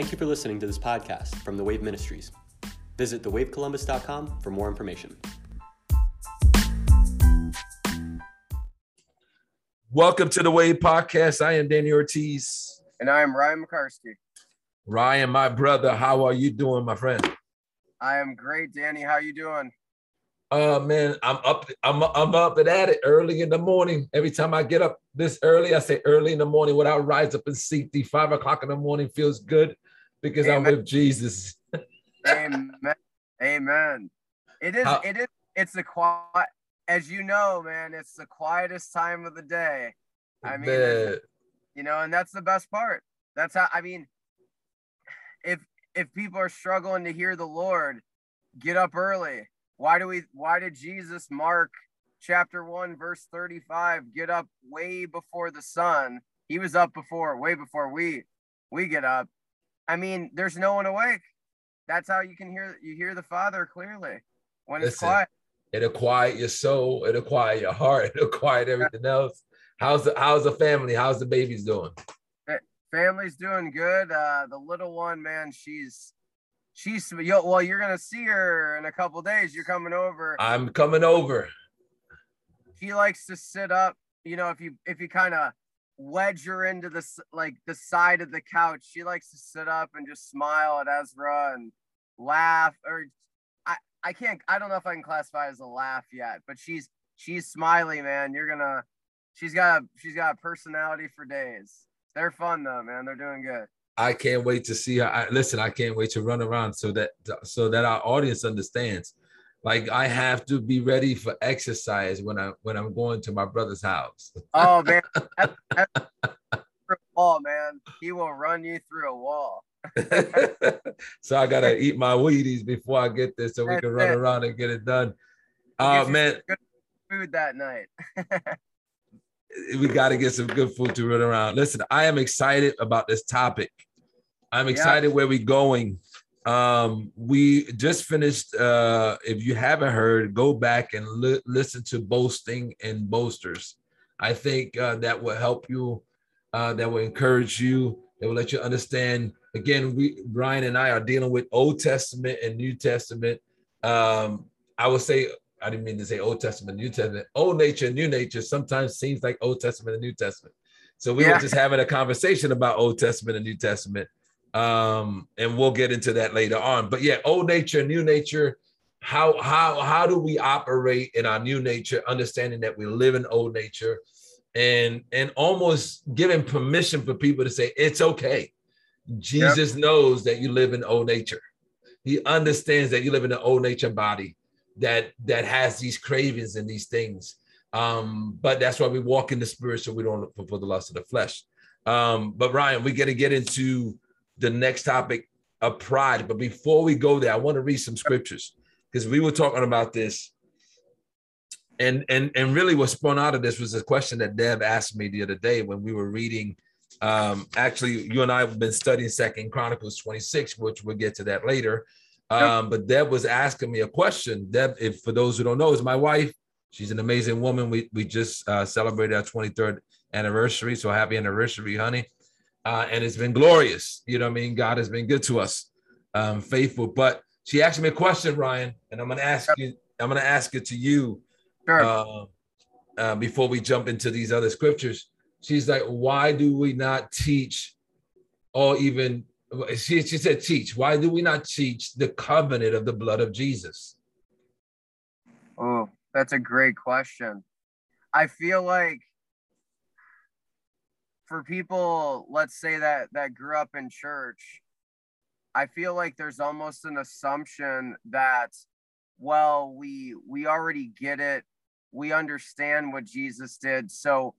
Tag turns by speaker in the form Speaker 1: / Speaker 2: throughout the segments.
Speaker 1: Thank you for listening to this podcast from the Wave Ministries. Visit thewavecolumbus.com for more information.
Speaker 2: Welcome to the Wave Podcast. I am Danny Ortiz.
Speaker 3: And I am Ryan Mocarski.
Speaker 2: Ryan, my brother, how are you doing, my friend?
Speaker 3: I am great, Danny. How are you doing?
Speaker 2: Uh man, I'm up, I'm I'm up and at it early in the morning. Every time I get up this early, I say early in the morning without rise up and seek thee. Five o'clock in the morning feels good because Amen. I'm with Jesus.
Speaker 3: Amen. Amen. It is, how, it is, it's the quiet as you know, man, it's the quietest time of the day. I mean, you know, and that's the best part. That's how I mean, if if people are struggling to hear the Lord, get up early. Why do we why did Jesus mark chapter 1 verse 35 get up way before the sun? He was up before way before we we get up. I mean, there's no one awake. That's how you can hear you hear the Father clearly when Listen, it's quiet.
Speaker 2: It'll quiet your soul. It'll quiet your heart. It'll quiet everything else. How's the How's the family? How's the babies doing?
Speaker 3: Family's doing good. Uh, the little one, man, she's she's yo, well. You're gonna see her in a couple days. You're coming over.
Speaker 2: I'm coming over.
Speaker 3: She likes to sit up. You know, if you if you kind of wedge her into the like the side of the couch, she likes to sit up and just smile at Ezra and laugh or I I can't I don't know if I can classify as a laugh yet, but she's she's smiley, man. You're gonna she's got a she's got a personality for days. They're fun though, man. They're doing good.
Speaker 2: I can't wait to see her. I, listen, I can't wait to run around so that so that our audience understands. Like I have to be ready for exercise when I when I'm going to my brother's house.
Speaker 3: Oh man, that's, that's, wall, man. He will run you through a wall.
Speaker 2: so I gotta eat my Wheaties before I get there so we can run around and get it done. Uh man,
Speaker 3: food that night.
Speaker 2: we got to get some good food to run around. Listen, I am excited about this topic. I'm excited yeah. where we're going. Um, we just finished. Uh, if you haven't heard, go back and li- listen to boasting and boasters. I think uh, that will help you. Uh, that will encourage you. That will let you understand again, we Ryan and I are dealing with Old Testament and New Testament. Um, I would say I didn't mean to say Old Testament, New Testament. Old nature, new nature sometimes seems like Old Testament and New Testament. So we yeah. were just having a conversation about Old Testament and New Testament. Um, and we'll get into that later on. But yeah, old nature, new nature. How how how do we operate in our new nature, understanding that we live in old nature, and and almost giving permission for people to say it's okay Jesus yep. knows that you live in old nature. He understands that you live in an old nature body that that has these cravings and these things. Um, but that's why we walk in the spirit so we don't look for the lust of the flesh. Um, but Ryan, we're gonna get into the next topic of pride. But before we go there, I want to read some scriptures because we were talking about this. And and and really what spun out of this was a question that Deb asked me the other day when we were reading um, actually, you and I have been studying Second Chronicles 26, which we'll get to that later. Um. But Deb was asking me a question. Deb, if for those who don't know, is my wife. She's an amazing woman. We we just uh, celebrated our 23rd anniversary, so happy anniversary, honey. Uh, and it's been glorious. You know what I mean? God has been good to us, um, faithful. But she asked me a question, Ryan, and I'm gonna ask yep. you. I'm gonna ask it to you sure. uh, uh before we jump into these other scriptures she's like, why do we not teach or even she, she said teach why do we not teach the covenant of the blood of jesus
Speaker 3: oh that's a great question i feel like for people let's say that that grew up in church i feel like there's almost an assumption that well we we already get it. We understand what jesus did. So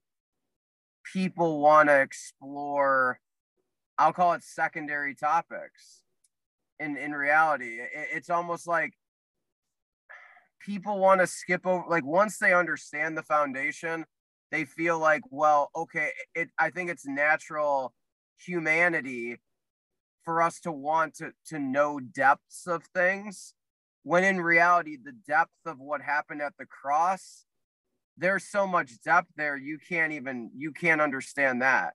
Speaker 3: people want to explore i'll call it secondary topics in in reality. It, it's almost like people want to skip over like once they understand the foundation they feel like well okay it i think it's natural humanity for us to want to to know depths of things when in reality the depth of what happened at the cross there's so much depth there you can't even you can't understand that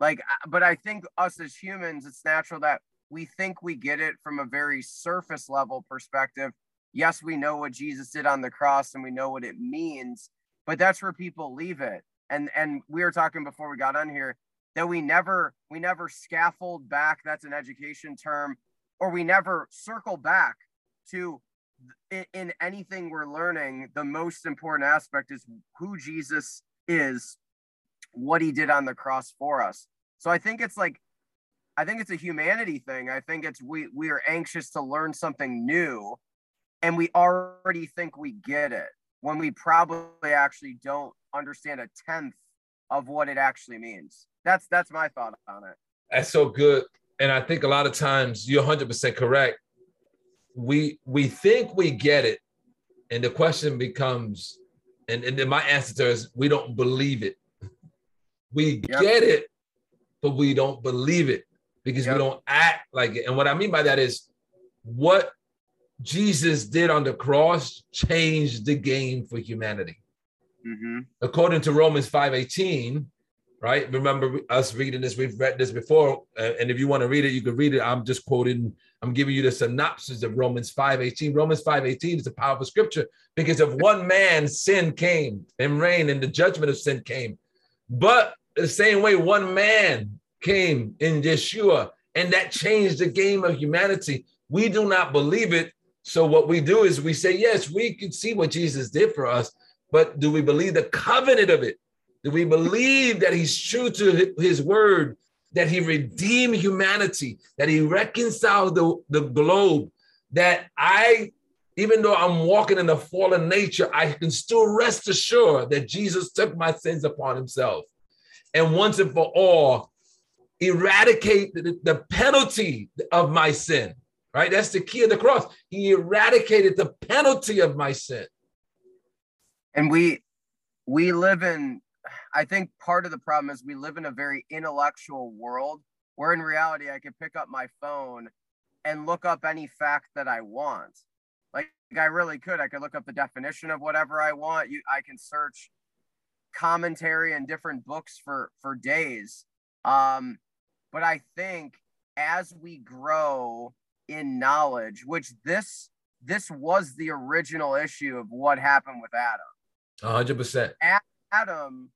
Speaker 3: like but i think us as humans it's natural that we think we get it from a very surface level perspective. Yes, we know what Jesus did on the cross and we know what it means, but that's where people leave it. And and we were talking before we got on here that we never we never scaffold back that's an education term or we never circle back to in, in anything we're learning the most important aspect is who jesus is what he did on the cross for us. So i think it's like i think it's a humanity thing. I think it's we we are anxious to learn something new and we already think we get it when we probably actually don't understand a tenth of what it actually means that's that's my thought on it.
Speaker 2: That's so good, and I think a lot of times you're 100 percent correct. We we think we get it, and the question becomes, and, and then my answer to is we don't believe it. We yep. get it, but we don't believe it because yep. we don't act like it. And what I mean by that is what Jesus did on the cross changed the game for humanity. Mm-hmm. According to Romans 5:18, right? Remember us reading this, we've read this before. Uh, and if you want to read it, you can read it. I'm just quoting, I'm giving you the synopsis of Romans 5:18. Romans 5:18 is a powerful scripture because of one man, sin came and reigned, and the judgment of sin came. But the same way, one man came in Yeshua, and that changed the game of humanity. We do not believe it. So what we do is we say, yes, we can see what Jesus did for us, but do we believe the covenant of it? Do we believe that he's true to his word, that he redeemed humanity, that he reconciled the, the globe, that I, even though I'm walking in a fallen nature, I can still rest assured that Jesus took my sins upon himself. And once and for all, eradicate the, the penalty of my sin, right? That's the key of the cross. He eradicated the penalty of my sin.
Speaker 3: And we we live in I think part of the problem is we live in a very intellectual world where in reality I could pick up my phone and look up any fact that I want. Like I really could. I could look up the definition of whatever I want. You I can search commentary and different books for for days. Um, but I think as we grow in knowledge, which this this was the original issue of what happened with Adam.
Speaker 2: 100%.
Speaker 3: Adam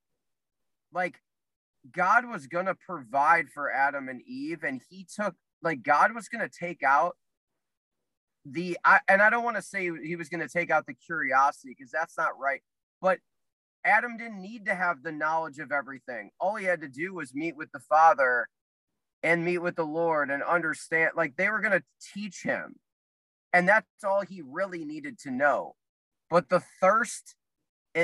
Speaker 3: like God was going to provide for Adam and Eve, and he took, like, God was going to take out the, I, and I don't want to say he was going to take out the curiosity because that's not right, but Adam didn't need to have the knowledge of everything. All he had to do was meet with the Father and meet with the Lord and understand, like, they were going to teach him. And that's all he really needed to know. But the thirst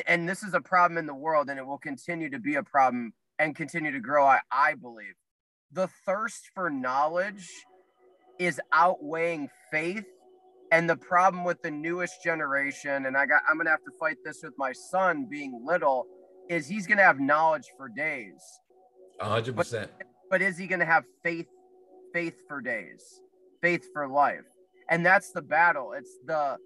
Speaker 3: and this is a problem in the world and it will continue to be a problem and continue to grow I, I believe the thirst for knowledge is outweighing faith and the problem with the newest generation and i got i'm gonna have to fight this with my son being little is he's gonna have knowledge for days
Speaker 2: 100%
Speaker 3: but, but is he gonna have faith faith for days faith for life? And that's the battle. It's the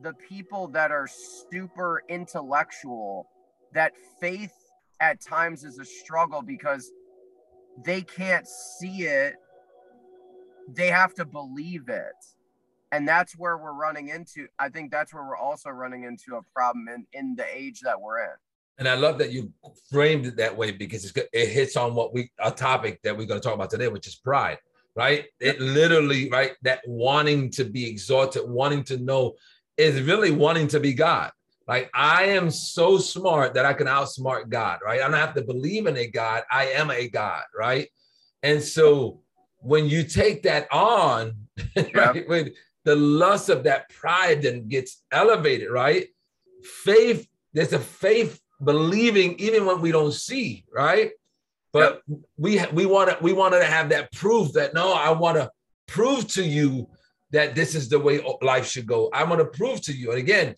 Speaker 3: the people that are super intellectual that faith at times is a struggle because they can't see it. They have to believe it. And that's where we're running into i think that's where we're also running into a problem in, in the age that we're in
Speaker 2: and i love that you framed it that way because it hits on what we a topic that we're going to talk about today which is pride right it literally right that wanting to be exalted wanting to know is really wanting to be God. Like I am so smart that I can outsmart God, right? I don't have to believe in a God. I am a God, right? And so when you take that on, right, when the lust of that pride then gets elevated, right? Faith, there's a faith believing even when we don't see, right? But yep. we we want to we wanted to have that proof that no, I want to prove to you that this is the way life should go. I want to prove to you. And again,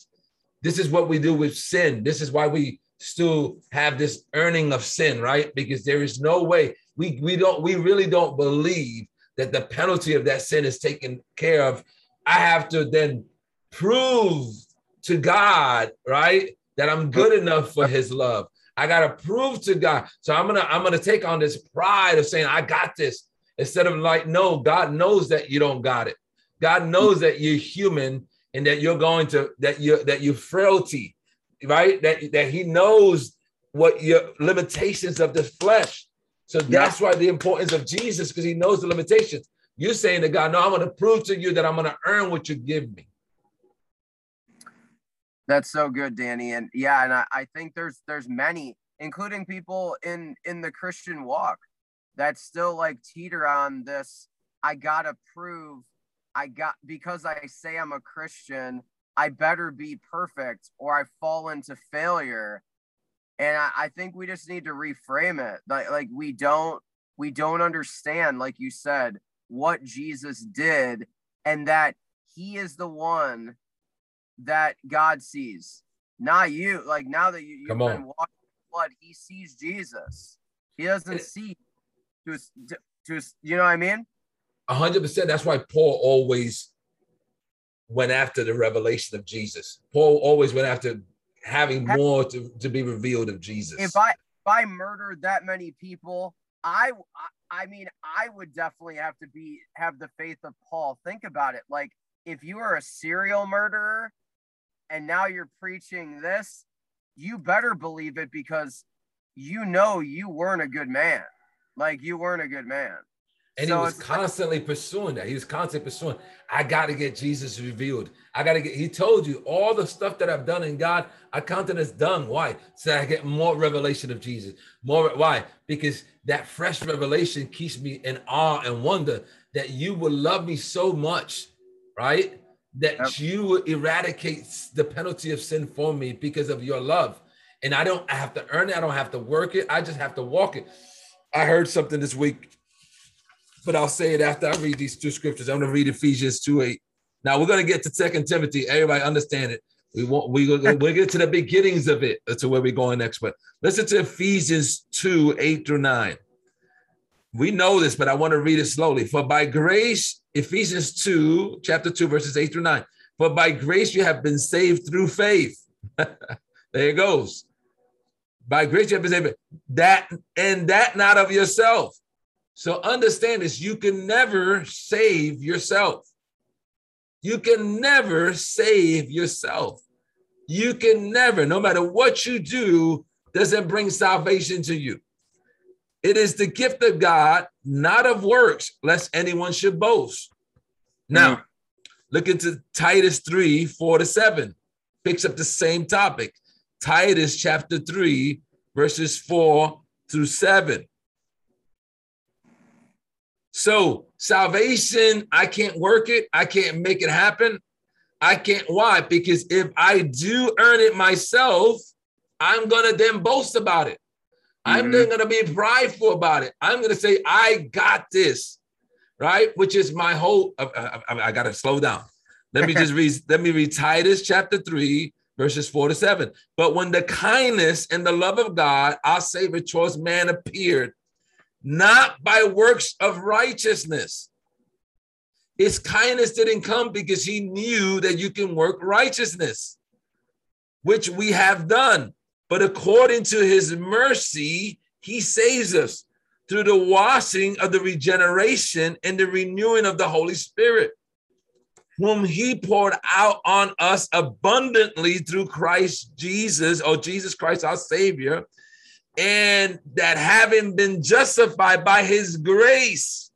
Speaker 2: this is what we do with sin. This is why we still have this earning of sin, right? Because there is no way we we don't we really don't believe that the penalty of that sin is taken care of. I have to then prove to God, right, that I'm good enough for his love. I got to prove to God. So I'm going to I'm going to take on this pride of saying I got this instead of like, no, God knows that you don't got it. God knows that you're human and that you're going to that you that you're frailty, right? That that He knows what your limitations of the flesh. So that's why the importance of Jesus, because He knows the limitations. You're saying to God, no, I'm going to prove to you that I'm going to earn what you give me.
Speaker 3: That's so good, Danny. And yeah, and I, I think there's there's many, including people in in the Christian walk, that still like teeter on this. I gotta prove I got because I say I'm a Christian, I better be perfect or I fall into failure. And I, I think we just need to reframe it. Like like we don't we don't understand, like you said, what Jesus did and that he is the one that God sees, not you. Like now that you, you've
Speaker 2: Come
Speaker 3: been walking in blood, he sees Jesus. He doesn't see to, his- to, to his- you know what I mean?
Speaker 2: A hundred percent. That's why Paul always went after the revelation of Jesus. Paul always went after having more to, to be revealed of Jesus.
Speaker 3: If I if I murdered that many people, I- I mean I would definitely have to be have the faith of Paul. Think about it. Like if you are a serial murderer and now you're preaching this, you better believe it because you know you weren't a good man. Like you weren't a good man.
Speaker 2: and
Speaker 3: so
Speaker 2: he was constantly pursuing that. He was constantly pursuing. I got to get Jesus revealed. I got to get. He told you all the stuff that I've done in God. I count it as done. Why? So I get more revelation of Jesus. More. Why? Because that fresh revelation keeps me in awe and wonder that you will love me so much, right? That you eradicate the penalty of sin for me because of your love. And I don't I have to earn it. I don't have to work it. I just have to walk it. I heard something this week but I'll say it after I read these two scriptures. I'm going to read Ephesians 2 8. Now we're going to get to Second Timothy. Everybody understand it. We want we we'll get to the beginnings of it to where we're going next. But listen to Ephesians 2 8 through 9. We know this, but I want to read it slowly. For by grace, Ephesians 2, chapter 2, verses 8 through 9. For by grace you have been saved through faith. there it goes. By grace you have been saved. That and that not of yourself. So understand this you can never save yourself. You can never save yourself. You can never, no matter what you do, doesn't bring salvation to you. It is the gift of God, not of works, lest anyone should boast. Now, mm-hmm. look into Titus 3 4 to 7, picks up the same topic. Titus chapter 3, verses 4 through 7. So salvation, I can't work it. I can't make it happen. I can't. Why? Because if I do earn it myself, I'm gonna then boast about it. I'm not gonna be prideful about it. I'm gonna say, I got this, right? Which is my whole. I, I- I- I gotta slow down. Let me just read. Let me read Titus chapter three, verses four to seven. But when the kindness and the love of God, our Savior towards man appeared, not by works of righteousness. His kindness didn't come because he knew that you can work righteousness, which we have done. But according to his mercy, he saves us through the washing of the regeneration and the renewing of the Holy Spirit, whom he poured out on us abundantly through Christ Jesus, or Jesus Christ our Savior and that having been justified by his grace,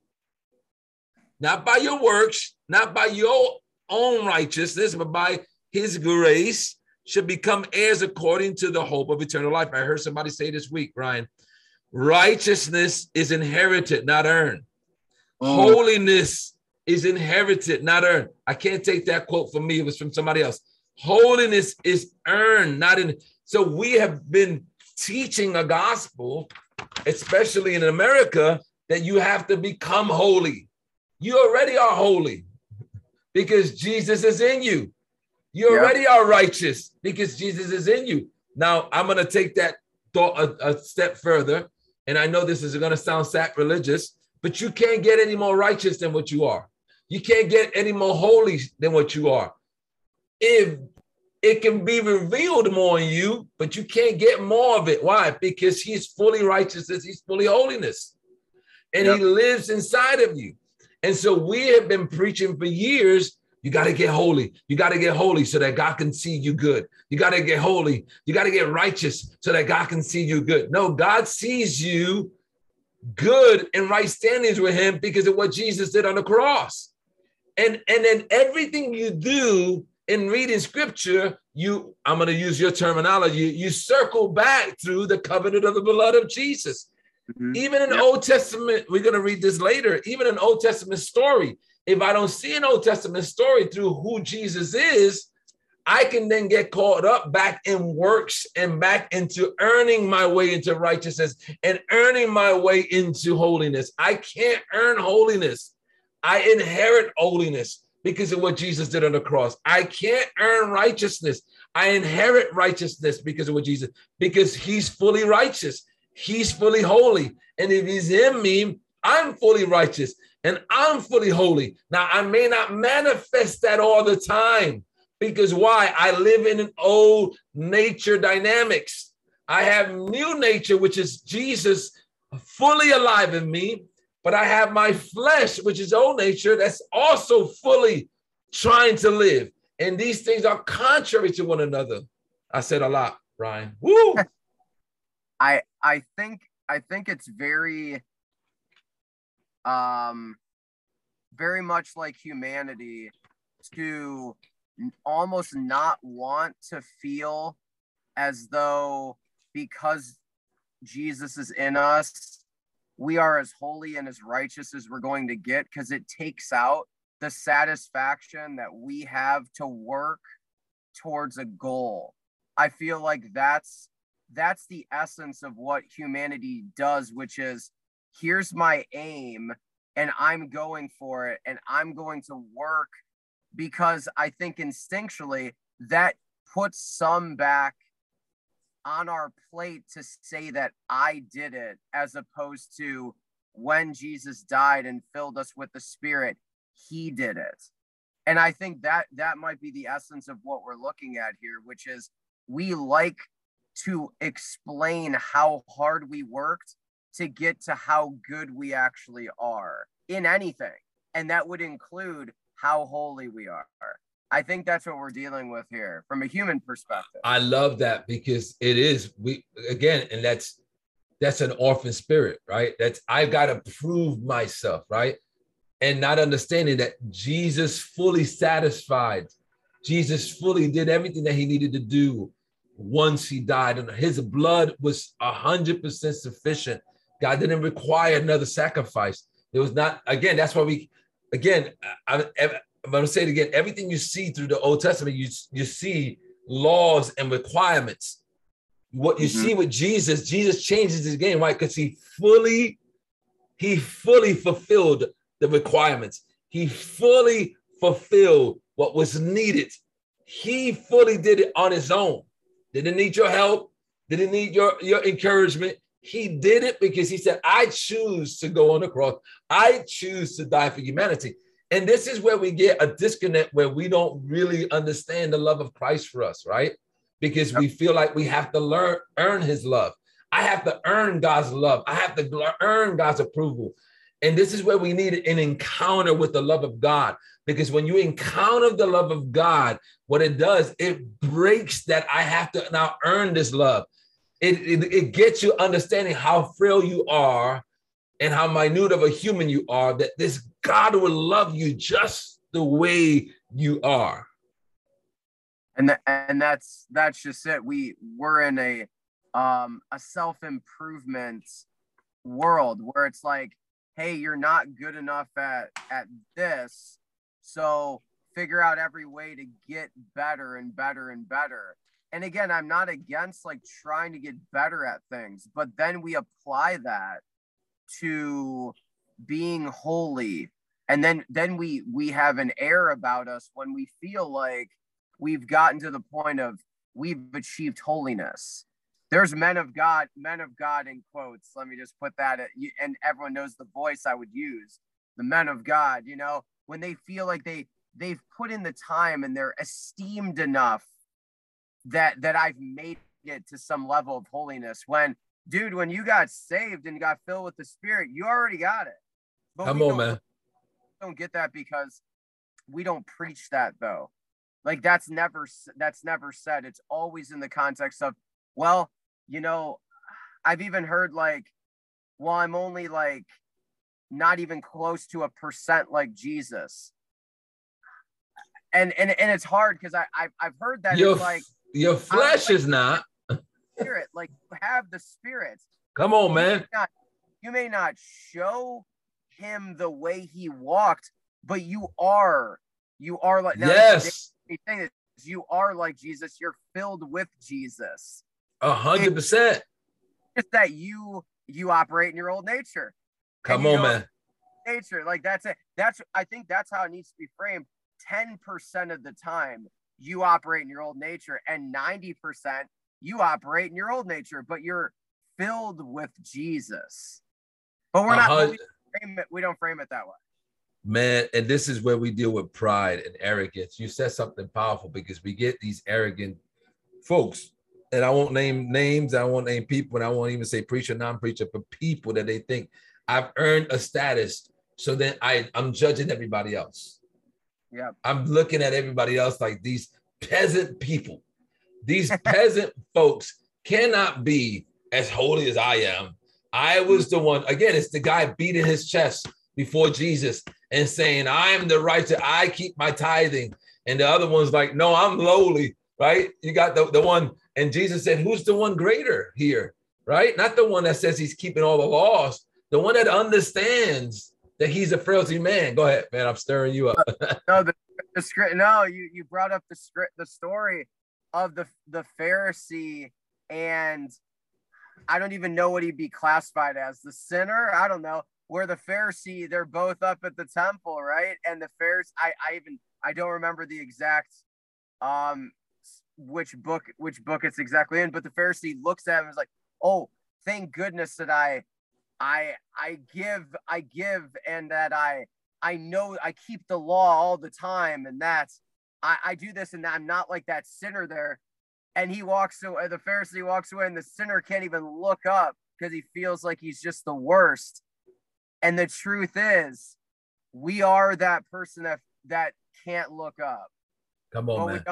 Speaker 2: not by your works, not by your own righteousness, but by his grace, should become heirs according to the hope of eternal life. I heard somebody say this week, Ryan, righteousness is inherited, not earned. Mm. Holiness is inherited, not earned. I can't take that quote from me, it was from somebody else. Holiness is earned, not in. So we have been teaching a gospel, especially in America, that you have to become holy. You already are holy because Jesus is in you. You already are righteous because Jesus is in you. Now, I'm going to take that thought a, a step further. And I know this is going to sound sacrilegious, but you can't get any more righteous than what you are. You can't get any more holy than what you are. If it can be revealed more in you, but you can't get more of it. Why? Because he's fully righteousness, he's fully holiness. and yep. he lives inside of you. And so we have been preaching for years. You got to get holy. You got to get holy so that God can see you good. You got to get holy. You got to get righteous so that God can see you good. No, God sees you good and right standings with him because of what Jesus did on the cross. And and then everything you do in reading scripture, you I'm going to use your terminology, you circle back through the covenant of the blood of Jesus. Mm-hmm. Even in. Old Testament, we're going to read this later. Even an Old Testament story, if I don't see an Old Testament story through who Jesus is, I can then get caught up back in works and back into earning my way into righteousness and earning my way into holiness. I can't earn holiness. I inherit holiness because of what Jesus did on the cross. I can't earn righteousness. I inherit righteousness because of what Jesus, because he's fully righteous. He's fully holy. And if he's in me, I'm fully righteous and I'm fully holy. Now, I may not manifest that all the time because why? I live in an old nature dynamics. I have new nature, which is Jesus fully alive in me, but I have my flesh, which is old nature, that's also fully trying to live. And these things are contrary to one another. I said a lot, Ryan. Woo!
Speaker 3: I I think I think it's very um very much like humanity to almost not want to feel as though because Jesus is in us, we are as holy and as righteous as we're going to get because it takes out the satisfaction that we have to work towards a goal. I feel like that's that's the essence of what humanity does, which is here's my aim and I'm going for it and I'm going to work because I think instinctually that puts some back on our plate to say that I did it as opposed to when Jesus died and filled us with the spirit he did it. And i think that that might be the essence of what we're looking at here which is we like to explain how hard we worked to get to how good we actually are in anything. And that would include how holy we are. I think that's what we're dealing with here from a human perspective.
Speaker 2: I love that because it is we again, and that's that's an orphan spirit, right? That's I've got to prove myself, right? And not understanding that Jesus fully satisfied, Jesus fully did everything that he needed to do once he died, and his blood was a hundred percent sufficient. God didn't require another sacrifice. It was not again. That's why we again. I, am going to say it again. Everything you see through the Old Testament, you you see laws and requirements. What you mm-hmm. see with Jesus, Jesus changes his game, right? Because he fully, he fully fulfilled the requirements. He fully fulfilled what was needed. He fully did it on his own. Didn't need your help. Didn't need your, your encouragement. He did it because he said, I choose to go on the cross. I choose to die for humanity. And this is where we get a disconnect where we don't really understand the love of Christ for us, right? Because we feel like we have to learn, earn his love. I have to earn God's love. I have to earn God's approval. And this is where we need an encounter with the love of God. Because when you encounter the love of God, what it does, it breaks that I have to now earn this love it, it, it gets you understanding how frail you are and how minute of a human you are, that this God will love you just the way you are.
Speaker 3: And and that's that's just it. We we're in a um a self-improvement world where it's like, hey, you're not good enough at at this. So figure out every way to get better and better and better and again i'm not against like trying to get better at things but then we apply that to being holy. And then then we we have an air about us when we feel like we've gotten to the point of we've achieved holiness. There's men of god men of god in quotes let me just put that at, and everyone knows the voice i would use the men of god you know when they feel like they they've put in the time and they're esteemed enough that that I've made it to some level of holiness when dude, when you got saved and got filled with the Spirit, you already got it.
Speaker 2: But Come on, man.
Speaker 3: Don't get that because we don't preach that though. Like that's never that's never said. It's always in the context of, well, you know, I've even heard like, well, I'm only like not even close to a percent like Jesus. And and and it's hard because I I've, I've heard that it's like
Speaker 2: your flesh like, is not
Speaker 3: spirit, like you have the spirit.
Speaker 2: Come on, man.
Speaker 3: You may, not, you may not show him the way he walked, but you are. You are like
Speaker 2: yes.
Speaker 3: Thing is, you are like Jesus. You're filled with Jesus.
Speaker 2: A hundred percent.
Speaker 3: Just that you you operate in your old nature.
Speaker 2: Come on, man.
Speaker 3: Nature, like that's it. That's I think that's how it needs to be framed. Ten percent of the time, you operate in your old nature, and ninety percent you operate in your old nature, but you're filled with Jesus. But we're not. Uh-huh. We, frame it, we don't frame it that way.
Speaker 2: Man, and this is where we deal with pride and arrogance. You said something powerful because we get these arrogant folks, and I won't name names, I won't name people, and I won't even say preacher, non-preacher, but people that they think I've earned a status, so then I I'm judging everybody else.
Speaker 3: Yeah,
Speaker 2: I'm looking at everybody else like these peasant people these peasant folks cannot be as holy as I am. I was the one, again, it's the guy beating his chest before Jesus and saying, I am the righteous, I keep my tithing. And the other one's like, No, I'm lowly, right? You got the, the one, and Jesus said, Who's the one greater here, right? Not the one that says he's keeping all the laws, the one that understands that he's a frailty man. Go ahead, man. I'm stirring you up.
Speaker 3: no, the, the script. No, you you brought up the script, the story of the the Pharisee and I don't even know what he'd be classified as the sinner. I don't know where the Pharisee they're both up at the temple, right? And the Pharisee, I I even I don't remember the exact um which book which book it's exactly in, but the Pharisee looks at him and is like, oh, thank goodness that I I I give I give and that I I know I keep the law all the time and that's I, I do this and I'm not like that sinner there. And he walks away, the Pharisee walks away, and the sinner can't even look up because he feels like he's just the worst. And the truth is, we are that person that that can't look up.
Speaker 2: Come on, man.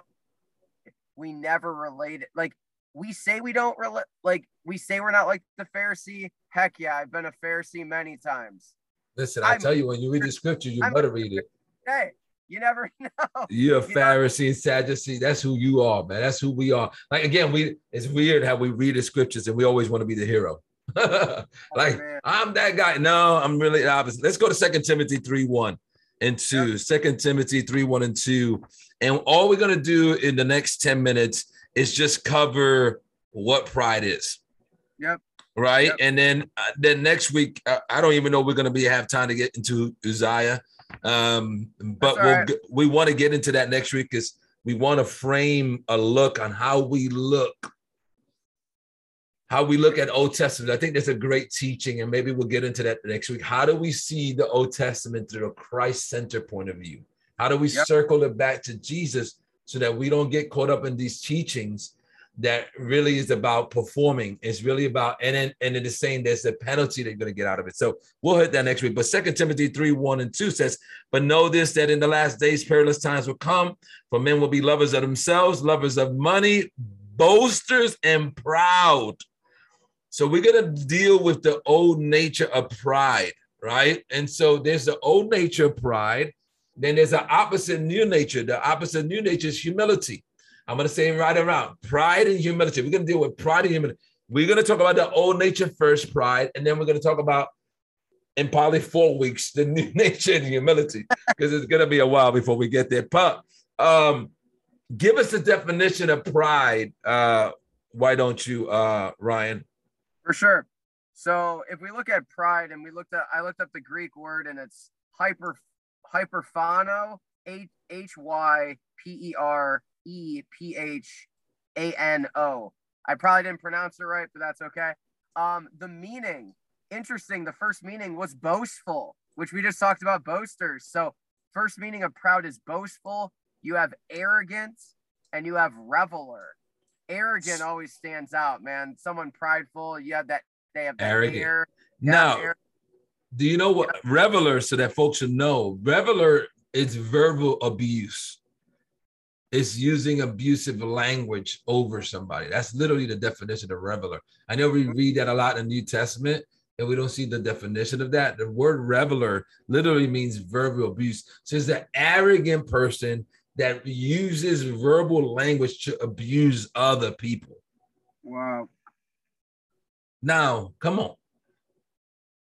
Speaker 3: We, we never relate it. Like we say we don't relate. Like we say we're not like the Pharisee. Heck yeah, I've been a Pharisee many times.
Speaker 2: Listen, I tell you, when you read the scripture, you I'm better read it.
Speaker 3: Hey, you never know.
Speaker 2: You're a Pharisee and Sadducee. That's who you are, man. That's who we are. Like again, we it's weird how we read the scriptures and we always want to be the hero. like oh, I'm that guy. No, I'm really opposite. Let's go to Second Timothy 3 1 and 2. Second Timothy 3 1 and 2. And all we're gonna do in the next 10 minutes is just cover what pride is.
Speaker 3: Yep.
Speaker 2: Right. Yep. And then uh, then next week, uh, I don't even know we're gonna be have time to get into Uzziah. Um, but we'll, right. we want to get into that next week because we want to frame a look on how we look, how we look at Old Testament. I think that's a great teaching, and maybe we'll get into that next week. How do we see the Old Testament through a Christ center point of view? How do we yep. circle it back to Jesus so that we don't get caught up in these teachings that really is about performing. It's really about and then and it is saying there's a penalty that you're going to get out of it. So we'll hit that next week. But Second Timothy 3, 1 and 2 says, But know this that in the last days perilous times will come, for men will be lovers of themselves, lovers of money, boasters, and proud. So we're going to deal with the old nature of pride, right? And so there's the old nature of pride. Then there's an opposite new nature. The opposite new nature is humility. I'm going to say right around pride and humility. We're going to deal with pride and humility. We're going to talk about the old nature first, pride, and then we're going to talk about in probably four weeks the new nature and humility because it's going to be a while before we get there. But um, give us a definition of pride. Uh, why don't you, uh, Ryan?
Speaker 3: For sure. So if we look at pride and we looked at, I looked up the Greek word and it's hyper, hyperphano, H Y P E R E P H A N O. I probably didn't pronounce it right, but that's okay. Um, the meaning, interesting. The first meaning was boastful, which we just talked about boasters. So, first meaning of proud is boastful. You have arrogant and you have reveler. arrogant always stands out, man. Someone prideful, you have that they have that
Speaker 2: Arrogant.
Speaker 3: air.
Speaker 2: Now,
Speaker 3: air.
Speaker 2: do you know what reveler? So that folks should know, reveler is verbal abuse. It's using abusive language over somebody. That's literally the definition of reveler. I know we read that a lot in the New Testament, and we don't see the definition of that. The word reveler literally means verbal abuse. So it's an arrogant person that uses verbal language to abuse other people.
Speaker 3: Wow.
Speaker 2: Now, come on.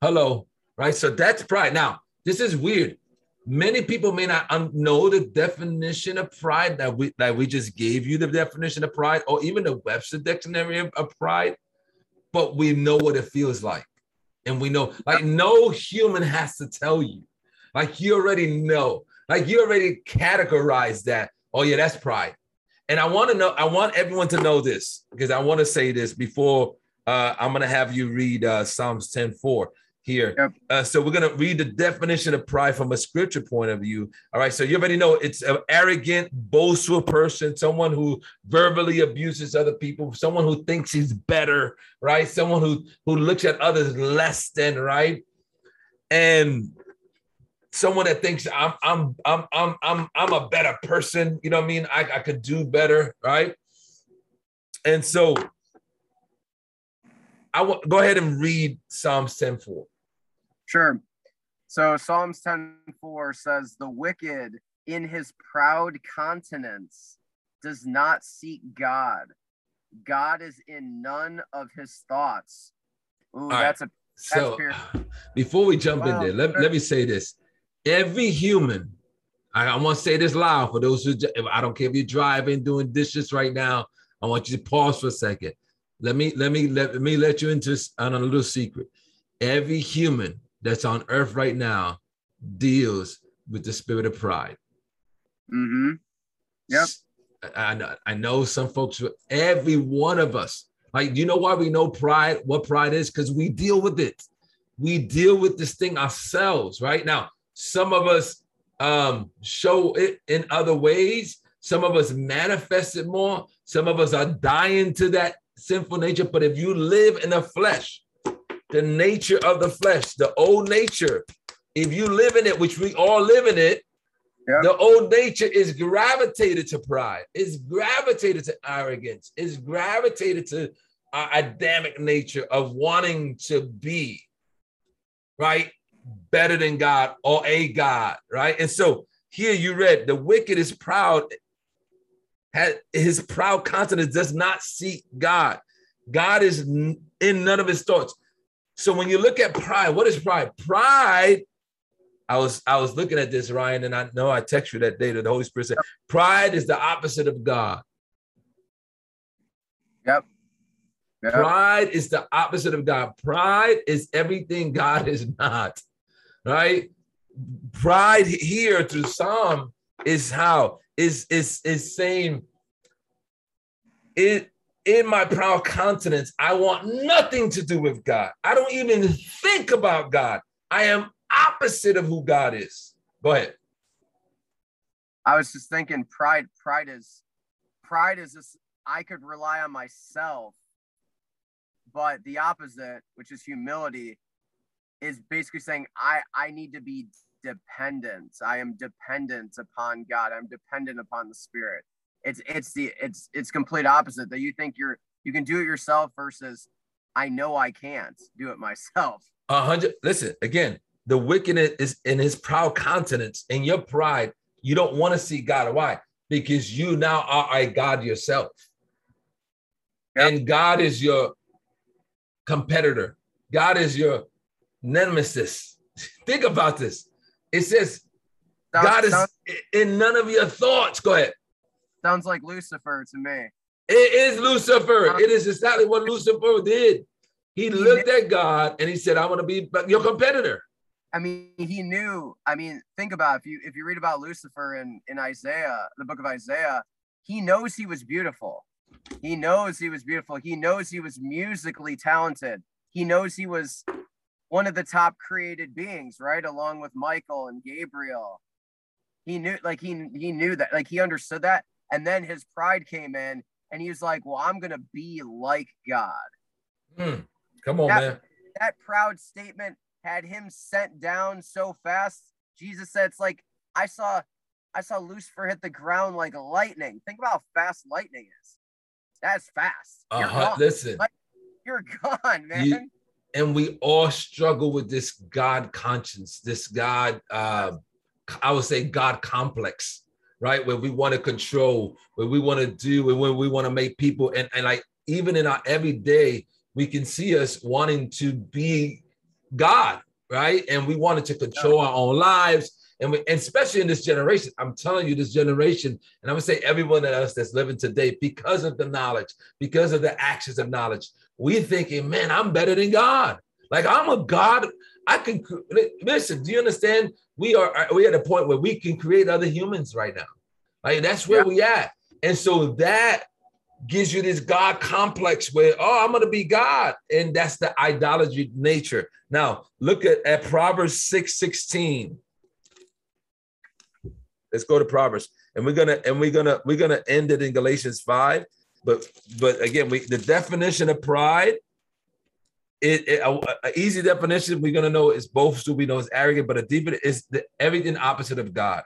Speaker 2: Hello, right? So that's pride. Now, this is weird. Many people may not know the definition of pride that we that we just gave you the definition of pride, or even the Webster dictionary of, of pride, but we know what it feels like, and we know like no human has to tell you, like you already know, like you already categorize that. Oh yeah, that's pride. And I want to know, I want everyone to know this because I want to say this before uh, I'm going to have you read uh, Psalms 10 4 here.
Speaker 3: Yep.
Speaker 2: Uh, so we're going to read the definition of pride from a scripture point of view. All right. So you already know it's an arrogant, boastful person, someone who verbally abuses other people, someone who thinks he's better, right? Someone who, who looks at others less than, right? And someone that thinks I'm I'm I'm I'm I'm I'm a better person, you know what I mean? I, I could do better, right? And so I go ahead and read Psalms 10 4.
Speaker 3: Sure. So Psalms 10:4 says, The wicked in his proud countenance does not seek God. God is in none of his thoughts. Ooh,
Speaker 2: right.
Speaker 3: that's a
Speaker 2: So
Speaker 3: fair.
Speaker 2: before we jump in there, let, let me say this. Every human, I, I want to say this loud for those who, I don't care if you're driving, doing dishes right now. I want you to pause for a second. Let me let me let, me let you into on a little secret. Every human that's on earth right now deals with the spirit of pride.
Speaker 3: mm-hmm. Yep.
Speaker 2: I, I know, I know some folks, every one of us, like, you know why we know pride, what pride is? Because we deal with it. We deal with this thing ourselves, right? Now, some of us um, show it in other ways. Some of us manifest it more. Some of us are dying to that sinful nature. But if you live in the flesh, the nature of the flesh, the old nature, if you live in it, which we all live in it,
Speaker 3: Yep.
Speaker 2: the old nature is gravitated to pride, is gravitated to arrogance, is gravitated to our Adamic nature of wanting to be right better than God or a God, right? And so here you read the wicked is proud, had his proud countenance does not seek God. God is in none of his thoughts. So when you look at pride, what is pride? Pride I was I was looking at this, Ryan, and I know I text you that day that the Holy Spirit said, pride is the opposite of God.
Speaker 3: Yep. Yep.
Speaker 2: Pride is the opposite of God. Pride is everything God is not. Right? Pride here through Psalm is how is is is saying it in my proud countenance, I want nothing to do with God. I don't even think about God. I am opposite of who God is. Go ahead.
Speaker 3: I was just thinking pride, pride is pride is this I could rely on myself, but the opposite, which is humility, is basically saying I I need to be dependent. I am dependent upon God. I'm dependent upon the Spirit. It's it's the it's it's complete opposite that you think you're you can do it yourself versus I know I can't do it myself.
Speaker 2: A hundred. Listen again. The wickedness is in his proud countenance. In your pride, you don't want to see God. Why? Because you now are a God yourself,
Speaker 3: Yep.
Speaker 2: and God is your competitor. God is your nemesis. Think about this. It says
Speaker 3: Sounds,
Speaker 2: God is
Speaker 3: sounds,
Speaker 2: in none of your thoughts. Go ahead.
Speaker 3: Sounds like Lucifer to me.
Speaker 2: It is Lucifer. It is exactly what Lucifer did. He looked at God and he said, "I want to be your competitor."
Speaker 3: I mean, he knew. I mean, think about it. if you if you read about Lucifer in in Isaiah, the book of Isaiah, he knows he was beautiful. He knows he was beautiful. He knows he was musically talented. He knows he was one of the top created beings, right, along with Michael and Gabriel. He knew, like he he knew that, like he understood that, and then his pride came in, and he was like, Well, I'm gonna be like God.
Speaker 2: Mm, come on,
Speaker 3: that,
Speaker 2: man.
Speaker 3: That proud statement had him sent down so fast. Jesus said, It's like I saw I saw Lucifer hit the ground like lightning. Think about how fast lightning is. That's fast. You're
Speaker 2: Uh-huh.
Speaker 3: gone.
Speaker 2: Listen,
Speaker 3: Like, You're gone, man.
Speaker 2: You- and we all struggle with this God conscience, this God, uh, I would say God complex, right? Where we want to control, where we want to do, and where we want to make people, and, and like even in our everyday, we can see us wanting to be God, right? And we wanted to control our own lives. And, we, and especially in this generation, I'm telling you, this generation, and I'm gonna say everyone of us that's living today, because of the knowledge, because of the actions of knowledge, we thinking, man, I'm better than God. Like I'm a God. I can listen. Do you understand? We are we at a point where we can create other humans right now. Like that's where
Speaker 3: Yeah.
Speaker 2: we at. And so that gives you this God complex where, oh, I'm gonna be God. And that's the idolatry nature. Now look at, at Proverbs 6 16. Let's go to Proverbs. And we're gonna and we're gonna we're gonna end it in Galatians 5. But but again, we the definition of pride it, it- a, a easy definition we're gonna know is both to be known as arrogant, but a deeper is the everything opposite of God,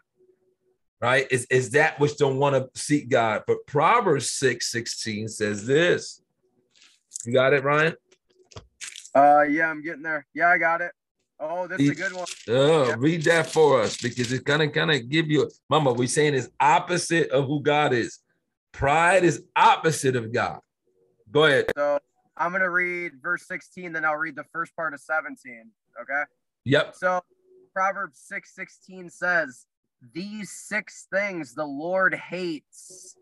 Speaker 2: right? Is is that which don't want to seek God. But Proverbs 6 16 says this. You got it, Ryan?
Speaker 3: Uh yeah, I'm getting there. Yeah, I got it. Oh, that's a good one.
Speaker 2: Oh,
Speaker 3: Yeah.
Speaker 2: read that for us because it's gonna kind of give you, mama. We're saying it's opposite of who God is. Pride is opposite of God. Go ahead.
Speaker 3: So I'm gonna read verse 16, then I'll read the first part of 17. Okay.
Speaker 2: Yep.
Speaker 3: So Proverbs 6 16 says, These six things the Lord hates.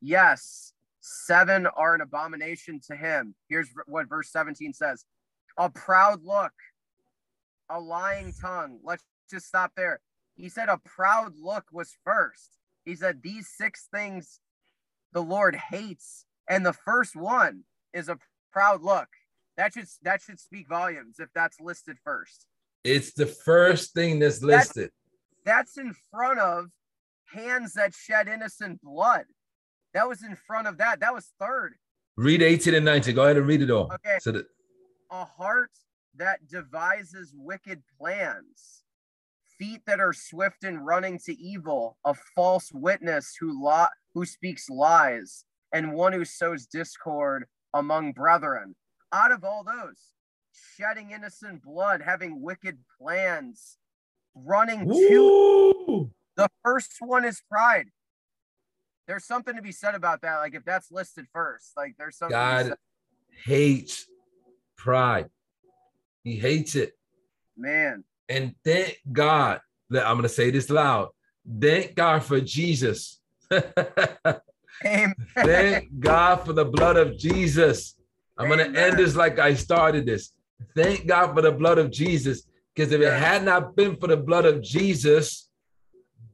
Speaker 3: Yes, seven are an abomination to him. Here's what verse 17 says a proud look, a lying tongue. Let's just stop there. He said a proud look was first. He said, These six things the Lord hates. And the first one is a proud look. That should that should speak volumes if that's listed first.
Speaker 2: It's the first thing that's
Speaker 3: That's-
Speaker 2: listed.
Speaker 3: That's in front of hands that shed innocent blood. That was in front of that. That was third.
Speaker 2: Read 18 and 19. Go ahead and read it all.
Speaker 3: Okay.
Speaker 2: So that
Speaker 3: A heart that devises wicked plans, feet that are swift in running to evil, a false witness who li- who speaks lies, and one who sows discord among brethren. Out of all those, shedding innocent blood, having wicked plans, running to The first one is pride. There's something to be said about that. Like if that's listed first, like there's something.
Speaker 2: God hates pride. He hates it.
Speaker 3: Man,
Speaker 2: And thank God that I'm to say this loud. Thank God for Jesus.
Speaker 3: amen.
Speaker 2: Thank God for the blood of Jesus. I'm going to end this like I started this. Thank God for the blood of Jesus. Because if it had not been for the blood of Jesus,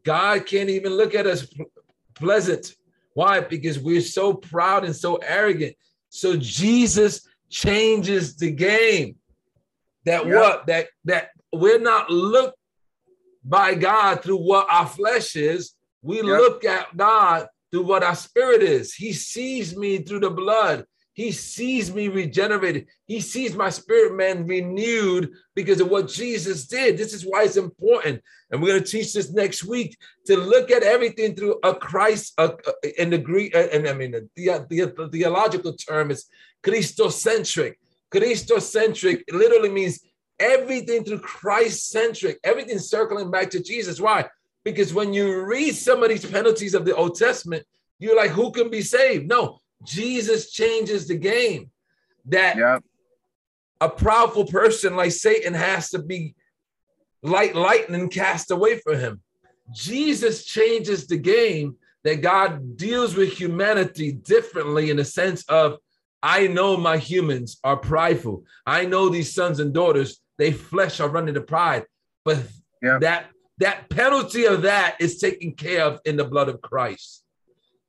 Speaker 2: God can't even look at us pleasant. Why? Because we're so proud and so arrogant. So Jesus changes the game. That what? That that we're not looked by God through what our flesh is. We look at God through what our spirit is. He sees me through the blood. He sees me regenerated. He sees my spirit man renewed because of what Jesus did. This is why it's important. And we're going to teach this next week to look at everything through a Christ uh, uh, in the Greek, uh, and I mean, the, the, the theological term is Christocentric. Christocentric literally means everything through Christ centric, everything circling back to Jesus. Why? Because when you read some of these penalties of the Old Testament, you're like, who can be saved? No, Jesus changes the game. That
Speaker 3: Yep.
Speaker 2: a proudful person like Satan has to be like lightning cast away from him. Jesus changes the game that God deals with humanity differently in the sense of I know my humans are prideful. I know these sons and daughters, they flesh are running to pride, but
Speaker 3: Yeah.
Speaker 2: that that penalty of that is taken care of in the blood of Christ.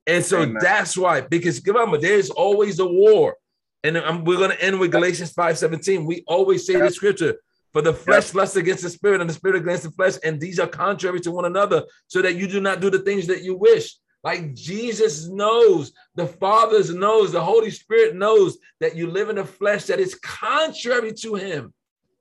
Speaker 2: And so
Speaker 3: Amen.
Speaker 2: that's why, because remember, there's always a war. And we're going to end with Galatians 5.17. We always say
Speaker 3: Yep.
Speaker 2: the scripture, for the flesh lusts against the spirit, and the spirit against the flesh, and these are contrary to one another, so that you do not do the things that you wish. Like Jesus knows, the Father knows, the Holy Spirit knows that you live in a flesh that is contrary to Him.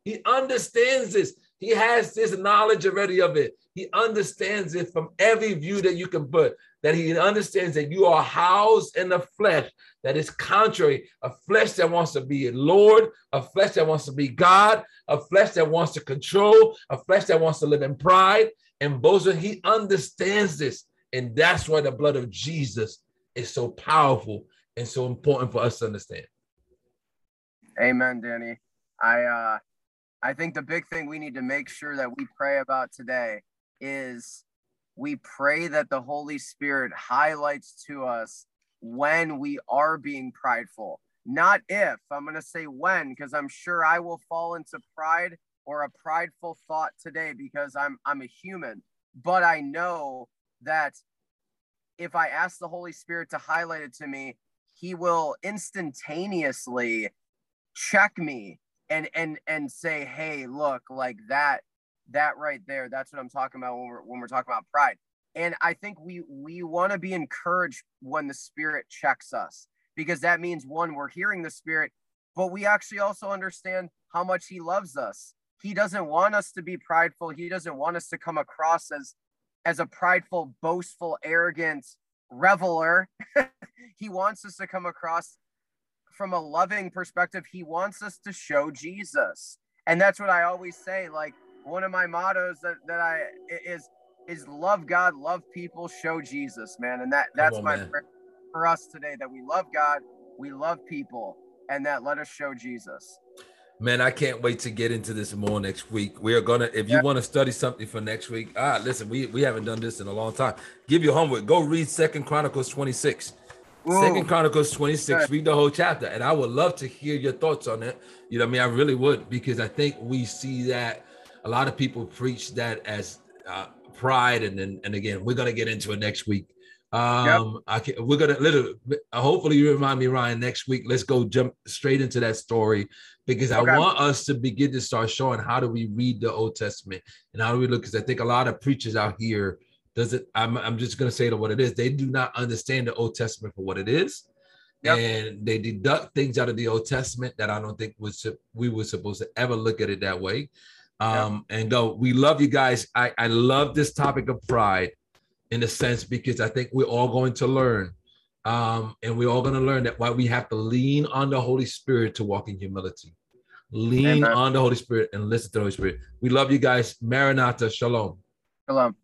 Speaker 2: He understands this. He has this knowledge already of it. He understands it from every view that you can put, that he understands that you are housed in the flesh that is contrary, a flesh that wants to be Lord, a flesh that wants to be God, a flesh that wants to control, a flesh that wants to live in pride and boast. He understands this. And that's why the blood of Jesus is so powerful and so important for us to understand.
Speaker 3: Amen, Danny. I uh I think the big thing we need to make sure that we pray about today is we pray that the Holy Spirit highlights to us when we are being prideful, not if. I'm going to say when, because I'm sure I will fall into pride or a prideful thought today because I'm I'm a human. But I know that if I ask the Holy Spirit to highlight it to me, He will instantaneously check me and and and say, hey, look, like that that right there, that's what I'm talking about when we're when we're talking about pride. And I think we we want to be encouraged when the Spirit checks us because that means one, we're hearing the Spirit, but we actually also understand how much He loves us. He doesn't want us to be prideful. He doesn't want us to come across as as a prideful, boastful, arrogant reveler. he wants us to come across from a loving perspective. He wants us to show Jesus. And that's what I always say. Like one of my mottos that, that I is is love God, love people, show Jesus, man. And that that's on, my man. prayer for us today that we love God, we love people, and that let us show Jesus.
Speaker 2: Man, I can't wait to get into this more next week. We are gonna, if you yeah. want to study something for next week, ah, listen, we, we haven't done this in a long time. Give your homework. Go read Second Chronicles 26. Ooh. Second Chronicles 26, read the whole chapter. And I would love to hear your thoughts on it. You know, I mean, I really would, because I think we see that a lot of people preach that as uh, pride. And then, and again, we're gonna get into it next week. Um, yep. I can, we're gonna little hopefully you remind me, Ryan, next week. Let's go jump straight into that story because okay. I want us to begin to start showing how do we read the Old Testament and how do we look because I think a lot of preachers out here does it I'm, I'm just going to say to what it is. They do not understand the old testament for what it is. Yep. and they deduct things out of the old testament that i don't think was we were supposed to ever look at it that way. Um, yep. and go we love you guys. I, I love this topic of pride in a sense because i think we're all going to learn. Um, and we're all going to learn that why we have to lean on the holy spirit to walk in humility. Lean Amen. on the holy spirit and listen to the holy spirit. We love you guys. Maranatha. Shalom.
Speaker 3: Shalom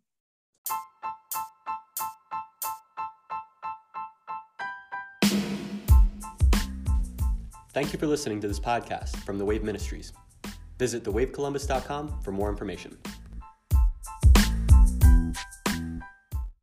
Speaker 1: Thank you for listening to this podcast from The Wave Ministries. Visit thewavecolumbus.com for more information.